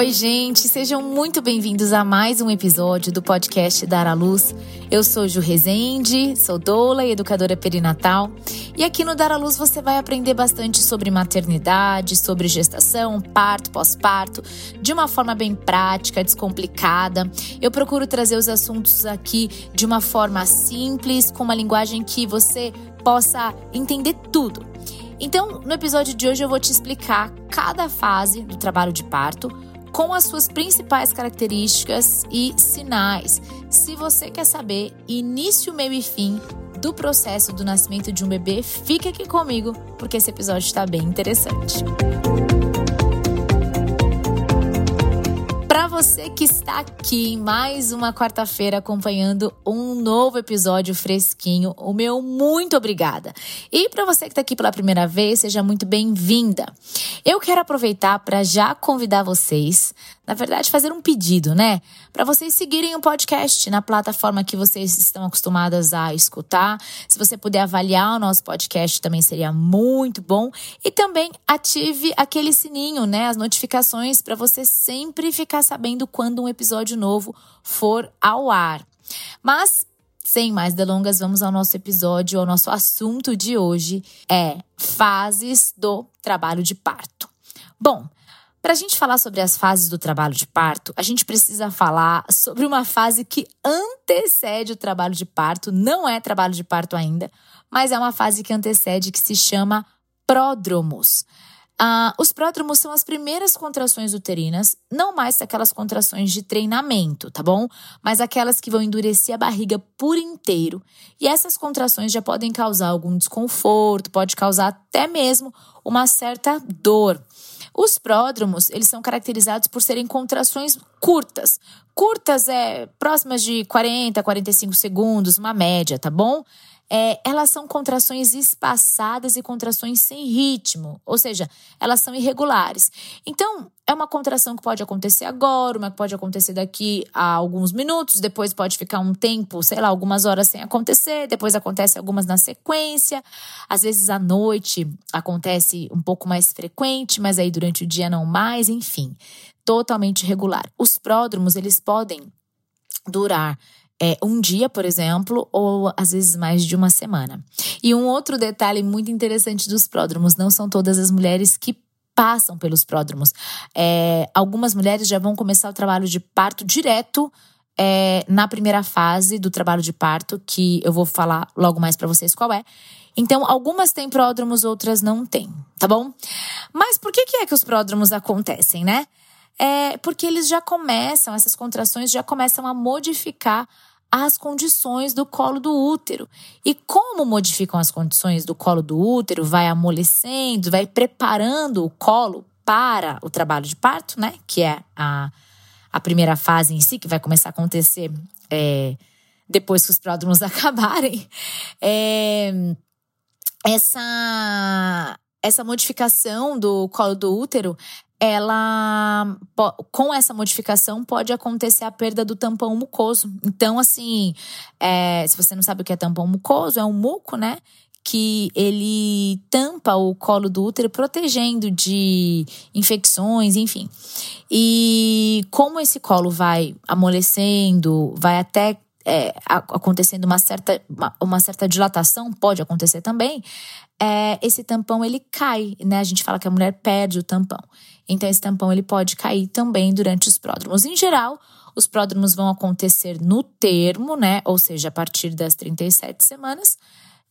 Oi, gente, sejam muito bem-vindos a mais um episódio do podcast Dar à Luz. Eu sou Ju Rezende, sou doula e educadora perinatal. E aqui no Dar à Luz você vai aprender bastante sobre maternidade, sobre gestação, parto, pós-parto, de uma forma bem prática, descomplicada. Eu procuro trazer os assuntos aqui de uma forma simples, com uma linguagem que você possa entender tudo. Então, no episódio de hoje eu vou te explicar cada fase do trabalho de parto com as suas principais características e sinais. Se você quer saber início, meio e fim do processo do nascimento de um bebê, fique aqui comigo, porque esse episódio está bem interessante. Para você que está aqui em mais uma quarta-feira acompanhando um novo episódio fresquinho, o meu muito obrigada. E para você que está aqui pela primeira vez, seja muito bem-vinda. Eu quero aproveitar para já convidar vocês na verdade, fazer um pedido, né? Para vocês seguirem o podcast na plataforma que vocês estão acostumadas a escutar. Se você puder avaliar o nosso podcast, também seria muito bom. E também ative aquele sininho, né? As notificações para você sempre ficar sabendo quando um episódio novo for ao ar. Mas sem mais delongas, vamos ao nosso episódio, ao nosso assunto de hoje é fases do trabalho de parto. Bom, para a gente falar sobre as fases do trabalho de parto, a gente precisa falar sobre uma fase que antecede o trabalho de parto, não é trabalho de parto ainda, mas é uma fase que antecede que se chama pródromos. Ah, os pródromos são as primeiras contrações uterinas, não mais aquelas contrações de treinamento, tá bom? Mas aquelas que vão endurecer a barriga por inteiro. E essas contrações já podem causar algum desconforto, pode causar até mesmo uma certa dor. Os pródromos, eles são caracterizados por serem contrações curtas. Curtas é próximas de 40, 45 segundos, uma média, tá bom? É, elas são contrações espaçadas e contrações sem ritmo, ou seja, elas são irregulares. Então, é uma contração que pode acontecer agora, uma que pode acontecer daqui a alguns minutos, depois pode ficar um tempo, sei lá, algumas horas sem acontecer, depois acontece algumas na sequência. Às vezes à noite acontece um pouco mais frequente, mas aí durante o dia não mais, enfim, totalmente irregular. Os pródromos, eles podem durar é, um dia, por exemplo, ou às vezes mais de uma semana. E um outro detalhe muito interessante dos pródromos: não são todas as mulheres que passam pelos pródromos. É, algumas mulheres já vão começar o trabalho de parto direto. É, na primeira fase do trabalho de parto, que eu vou falar logo mais para vocês qual é. Então, algumas têm pródromos, outras não têm, tá bom? Mas por que, que é que os pródromos acontecem, né? É porque eles já começam, essas contrações já começam a modificar as condições do colo do útero. E como modificam as condições do colo do útero, vai amolecendo, vai preparando o colo para o trabalho de parto, né? Que é a, a primeira fase em si, que vai começar a acontecer é, depois que os pródromos acabarem. É, essa, essa modificação do colo do útero, ela com essa modificação pode acontecer a perda do tampão mucoso. Então, assim, é, se você não sabe o que é tampão mucoso, é um muco, né? Que ele tampa o colo do útero, protegendo de infecções, enfim. E como esse colo vai amolecendo, vai até é, acontecendo uma certa, uma, uma, certa dilatação, pode acontecer também, é, esse tampão ele cai, né? A gente fala que a mulher perde o tampão. Então, esse tampão ele pode cair também durante os pródromos. Em geral, os pródromos vão acontecer no termo, né? Ou seja, a partir das 37 semanas,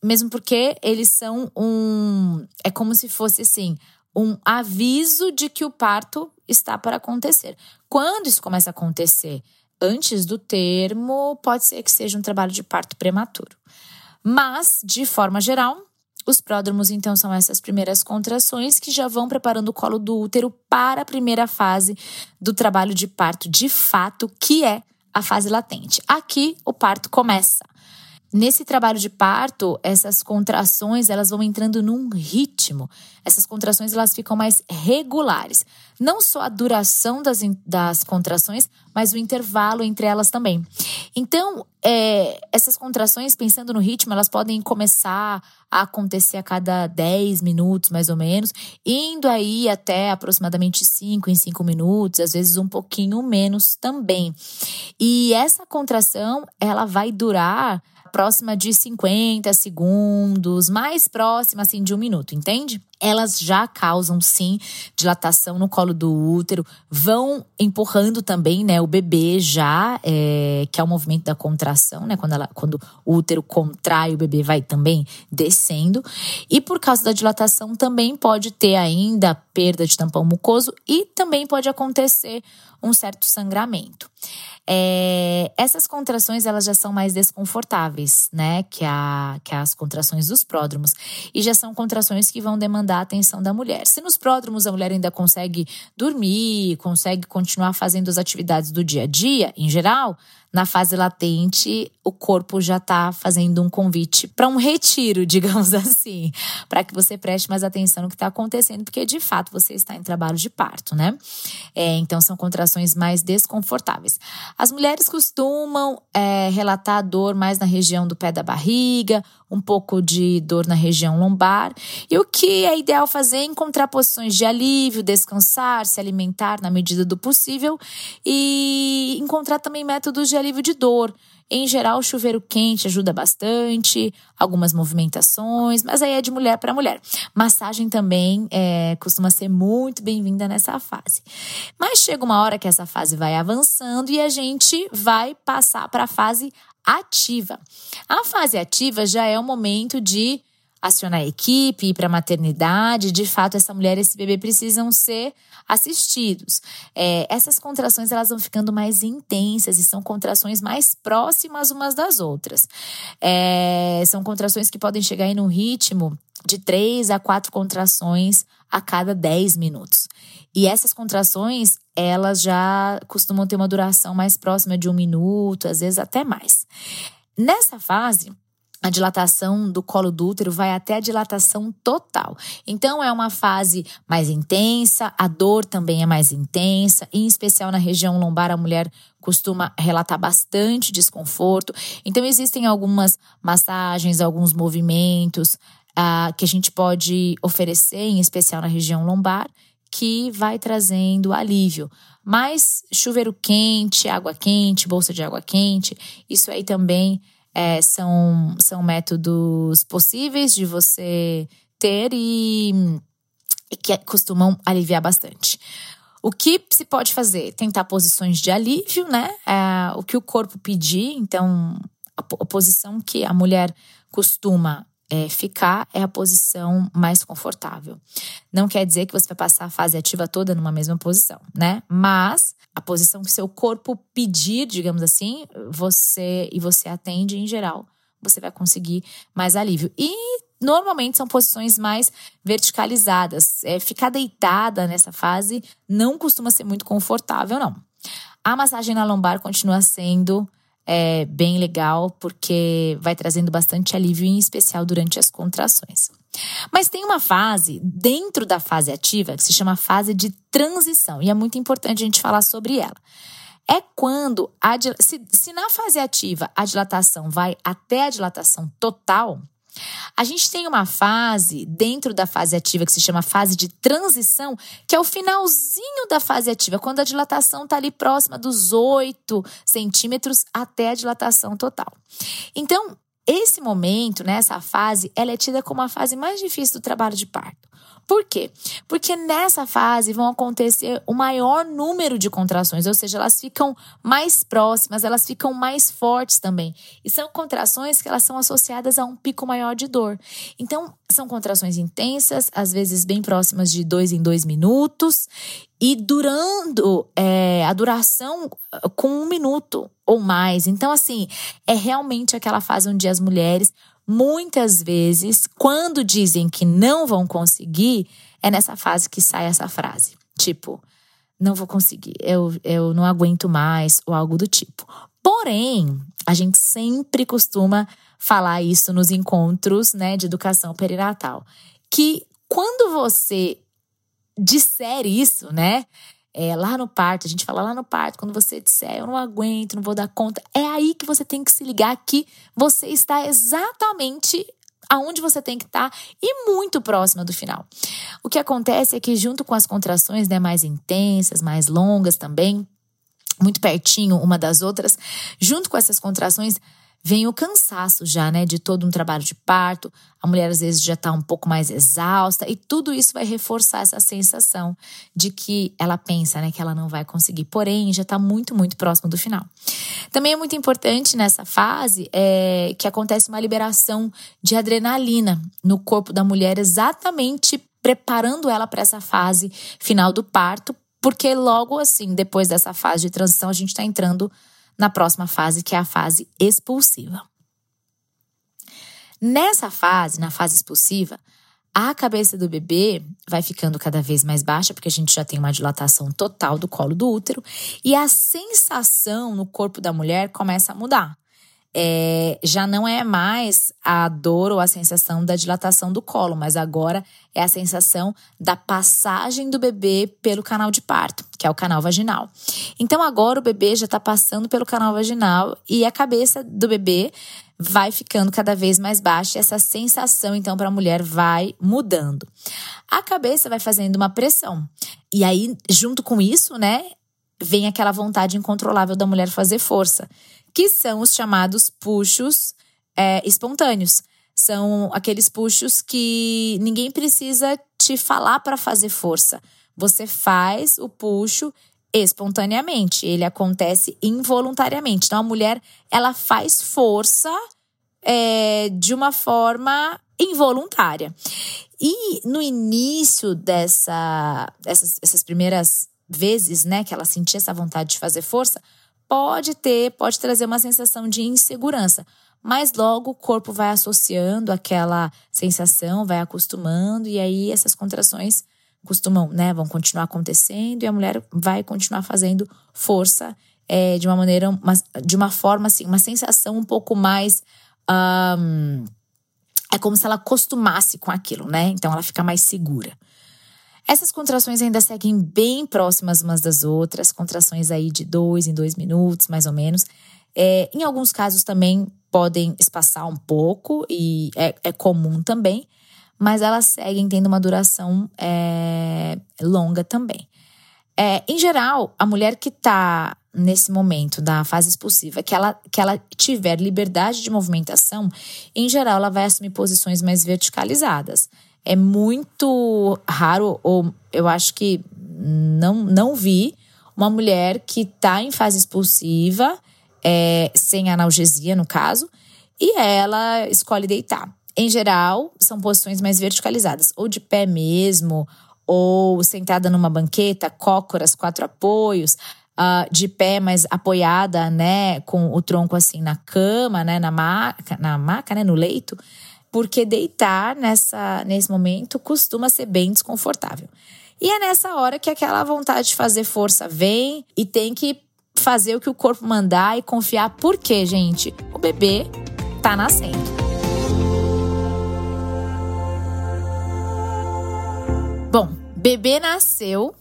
mesmo porque eles são um. É como se fosse assim. Um aviso de que o parto está para acontecer. Quando isso começa a acontecer antes do termo, pode ser que seja um trabalho de parto prematuro. Mas, de forma geral, os pródromos, então, são essas primeiras contrações que já vão preparando o colo do útero para a primeira fase do trabalho de parto, de fato, que é a fase latente. Aqui o parto começa. Nesse trabalho de parto, essas contrações elas vão entrando num ritmo. Essas contrações elas ficam mais regulares. Não só a duração das, das contrações, mas o intervalo entre elas também. Então, é, essas contrações, pensando no ritmo, elas podem começar a acontecer a cada 10 minutos, mais ou menos, indo aí até aproximadamente 5 em 5 minutos, às vezes um pouquinho menos também. E essa contração, ela vai durar próxima de 50 segundos, mais próxima assim de um minuto, entende? Elas já causam sim dilatação no colo do útero, vão empurrando também, né, o bebê já, é, que é o movimento da contração, né, quando, ela, quando o útero contrai, o bebê vai também descendo. E por causa da dilatação também pode ter ainda perda de tampão mucoso e também pode acontecer um certo sangramento. É, essas contrações elas já são mais desconfortáveis, né, que, a, que as contrações dos pródromos e já são contrações que vão demandar a atenção da mulher. Se nos pródromos a mulher ainda consegue dormir, consegue continuar fazendo as atividades do dia a dia, em geral, na fase latente, o corpo já está fazendo um convite para um retiro, digamos assim, para que você preste mais atenção no que está acontecendo, porque de fato você está em trabalho de parto, né? É, então são contrações mais desconfortáveis. As mulheres costumam é, relatar dor mais na região do pé da barriga, um pouco de dor na região lombar. E o que é ideal fazer é encontrar posições de alívio, descansar, se alimentar na medida do possível e encontrar também métodos de alívio de dor. Em geral, chuveiro quente ajuda bastante, algumas movimentações, mas aí é de mulher para mulher. Massagem também é, costuma ser muito bem-vinda nessa fase. Mas chega uma hora que essa fase vai avançando e a gente vai passar para a fase ativa. A fase ativa já é o momento de acionar a equipe, ir para a maternidade. De fato, essa mulher e esse bebê precisam ser assistidos. É, essas contrações elas vão ficando mais intensas e são contrações mais próximas umas das outras. É, são contrações que podem chegar em um ritmo de três a quatro contrações a cada 10 minutos. E essas contrações, elas já costumam ter uma duração mais próxima de um minuto, às vezes até mais. Nessa fase, a dilatação do colo do útero vai até a dilatação total. Então, é uma fase mais intensa, a dor também é mais intensa, em especial na região lombar, a mulher costuma relatar bastante desconforto. Então, existem algumas massagens, alguns movimentos uh, que a gente pode oferecer, em especial na região lombar, que vai trazendo alívio. Mas chuveiro quente, água quente, bolsa de água quente, isso aí também é, são, são métodos possíveis de você ter e, e que costumam aliviar bastante. O que se pode fazer? Tentar posições de alívio, né? É, o que o corpo pedir. Então, a, a posição que a mulher costuma é, ficar é a posição mais confortável. Não quer dizer que você vai passar a fase ativa toda numa mesma posição, né? Mas a posição que seu corpo pedir, digamos assim, você e você atende em geral, você vai conseguir mais alívio. E normalmente são posições mais verticalizadas. É, ficar deitada nessa fase não costuma ser muito confortável, não. A massagem na lombar continua sendo é bem legal porque vai trazendo bastante alívio, em especial durante as contrações. Mas tem uma fase dentro da fase ativa que se chama fase de transição e é muito importante a gente falar sobre ela. É quando a, se, se na fase ativa a dilatação vai até a dilatação total, a gente tem uma fase dentro da fase ativa que se chama fase de transição, que é o finalzinho da fase ativa, quando a dilatação está ali próxima dos 8 centímetros até a dilatação total. Então, esse momento, né, essa fase, ela é tida como a fase mais difícil do trabalho de parto. Por quê? Porque nessa fase vão acontecer o maior número de contrações, ou seja, elas ficam mais próximas, elas ficam mais fortes também. E são contrações que elas são associadas a um pico maior de dor. Então, são contrações intensas, às vezes bem próximas de dois em dois minutos, e durando é, a duração ah, com um minuto ou mais. Então, assim, é realmente aquela fase onde as mulheres Muitas vezes, quando dizem que não vão conseguir, é nessa fase que sai essa frase. Tipo, não vou conseguir, eu, eu não aguento mais, ou algo do tipo. Porém, a gente sempre costuma falar isso nos encontros, né, de educação perinatal. Que quando você disser isso, né, é, lá no parto, a gente fala lá no parto, quando você disser eu não aguento, não vou dar conta, é aí que você tem que se ligar que você está exatamente aonde você tem que estar tá, e muito próxima do final. O que acontece é que junto com as contrações, né, mais intensas, mais longas também, muito pertinho uma das outras, junto com essas contrações, vem o cansaço já, né, de todo um trabalho de parto. A mulher às vezes já está um pouco mais exausta e tudo isso vai reforçar essa sensação de que ela pensa, né, que ela não vai conseguir. Porém, já está muito, muito próximo do final. Também é muito importante nessa fase é, que acontece uma liberação de adrenalina no corpo da mulher, exatamente preparando ela para essa fase final do parto, porque logo assim, depois dessa fase de transição, a gente está entrando na próxima fase, que é a fase expulsiva. Nessa fase, na fase expulsiva, a cabeça do bebê vai ficando cada vez mais baixa, porque a gente já tem uma dilatação total do colo do útero, e a sensação no corpo da mulher começa a mudar é, já não é mais a dor ou a sensação da dilatação do colo, mas agora é a sensação da passagem do bebê pelo canal de parto, que é o canal vaginal. Então agora o bebê já está passando pelo canal vaginal e a cabeça do bebê vai ficando cada vez mais baixa e essa sensação então para a mulher vai mudando. A cabeça vai fazendo uma pressão. E aí, junto com isso, né, vem aquela vontade incontrolável da mulher fazer força que são os chamados puxos é, espontâneos. São aqueles puxos que ninguém precisa te falar para fazer força. Você faz o puxo espontaneamente, ele acontece involuntariamente. Então a mulher ela faz força é, de uma forma involuntária. E no início dessa, dessas, essas primeiras vezes, né, que ela sentia essa vontade de fazer força, pode ter, pode trazer uma sensação de insegurança. Mas logo o corpo vai associando aquela sensação, vai acostumando, e aí essas contrações costumam, né, vão continuar acontecendo e a mulher vai continuar fazendo força é, de uma maneira, uma, de uma forma assim, uma sensação um pouco mais. Um, é como se ela acostumasse com aquilo, né? Então ela fica mais segura. Essas contrações ainda seguem bem próximas umas das outras, contrações aí de dois em dois minutos, mais ou menos. É, em alguns casos também podem espaçar um pouco, e é, é comum também, mas elas seguem tendo uma duração é, longa também. É, em geral, a mulher que está nesse momento da fase expulsiva, que ela, que ela tiver liberdade de movimentação, em geral, ela vai assumir posições mais verticalizadas é muito raro, ou eu acho que não, não vi, uma mulher que está em fase expulsiva, é, sem analgesia no caso, e ela escolhe deitar. Em geral, são posições mais verticalizadas, ou de pé mesmo, ou sentada numa banqueta, cócoras, quatro apoios, uh, de pé, mas apoiada, né, com o tronco assim na cama, né, na maca, na maca, né, no leito porque deitar nessa, nesse momento costuma ser bem desconfortável. E é nessa hora que aquela vontade de fazer força vem e tem que fazer o que o corpo mandar e confiar, porque, gente, o bebê tá nascendo. Bom, bebê nasceu,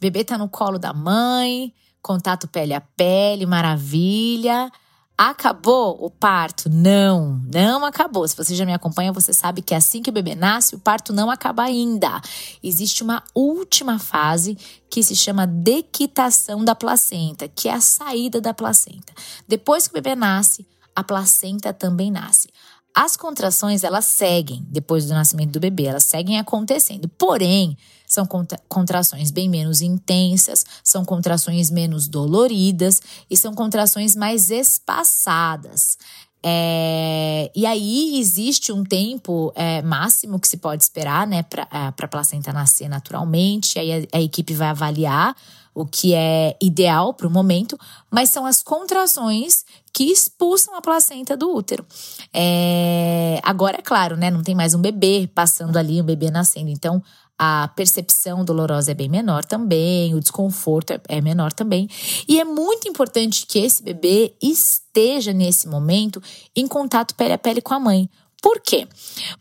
bebê tá no colo da mãe, contato pele a pele, maravilha. Acabou o parto? Não, não acabou. Se você já me acompanha, você sabe que assim que o bebê nasce, o parto não acaba ainda. Existe uma última fase que se chama dequitação da placenta, que é a saída da placenta. Depois que o bebê nasce, a placenta também nasce. As contrações, elas seguem depois do nascimento do bebê, elas seguem acontecendo. Porém, são contrações bem menos intensas, são contrações menos doloridas e são contrações mais espaçadas. É, e aí existe um tempo é, máximo que se pode esperar, né, para é, a placenta nascer naturalmente. Aí a, a equipe vai avaliar o que é ideal para o momento, mas são as contrações que expulsam a placenta do útero. É... Agora, é claro, né? Não tem mais um bebê passando ali, um bebê nascendo. Então, a percepção dolorosa é bem menor também, o desconforto é, é menor também. E é muito importante que esse bebê esteja nesse momento em contato pele a pele com a mãe. Por quê?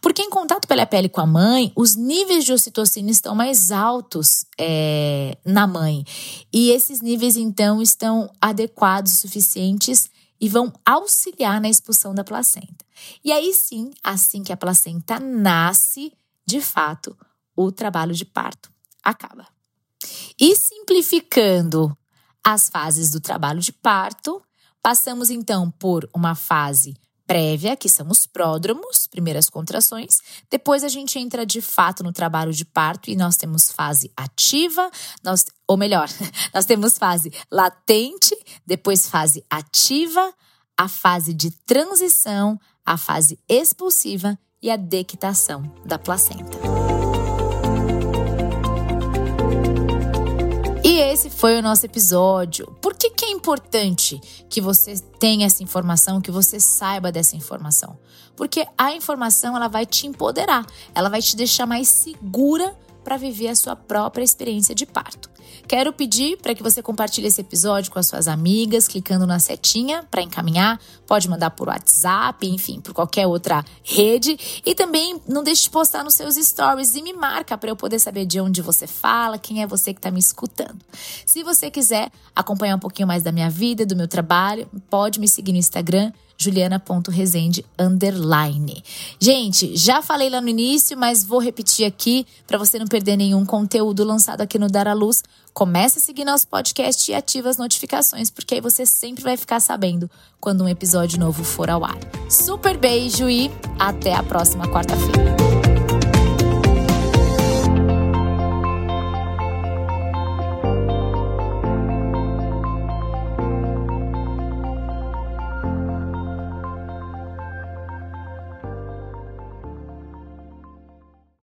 Porque em contato pele a pele com a mãe, os níveis de ocitocina estão mais altos é, na mãe. E esses níveis, então, estão adequados e suficientes e vão auxiliar na expulsão da placenta. E aí sim, assim que a placenta nasce, de fato, o trabalho de parto acaba. E simplificando as fases do trabalho de parto, passamos então por uma fase prévia, que são os pródromos, primeiras contrações. Depois a gente entra de fato no trabalho de parto e nós temos fase ativa, nós, ou melhor, nós temos fase latente, depois fase ativa, a fase de transição, a fase expulsiva e a dequitação da placenta. Esse foi o nosso episódio. Por que, que é importante que você tenha essa informação, que você saiba dessa informação? Porque a informação ela vai te empoderar, ela vai te deixar mais segura para viver a sua própria experiência de parto. Quero pedir para que você compartilhe esse episódio com as suas amigas, clicando na setinha para encaminhar. Pode mandar por WhatsApp, enfim, por qualquer outra rede. E também não deixe de postar nos seus stories e me marca para eu poder saber de onde você fala, quem é você que está me escutando. Se você quiser acompanhar um pouquinho mais da minha vida, do meu trabalho, pode me seguir no Instagram juliana.resende underline. Gente, já falei lá no início, mas vou repetir aqui para você não perder nenhum conteúdo lançado aqui no Dar à Luz. Comece a seguir nosso podcast e ative as notificações, porque aí você sempre vai ficar sabendo quando um episódio novo for ao ar. Super beijo e até a próxima quarta-feira.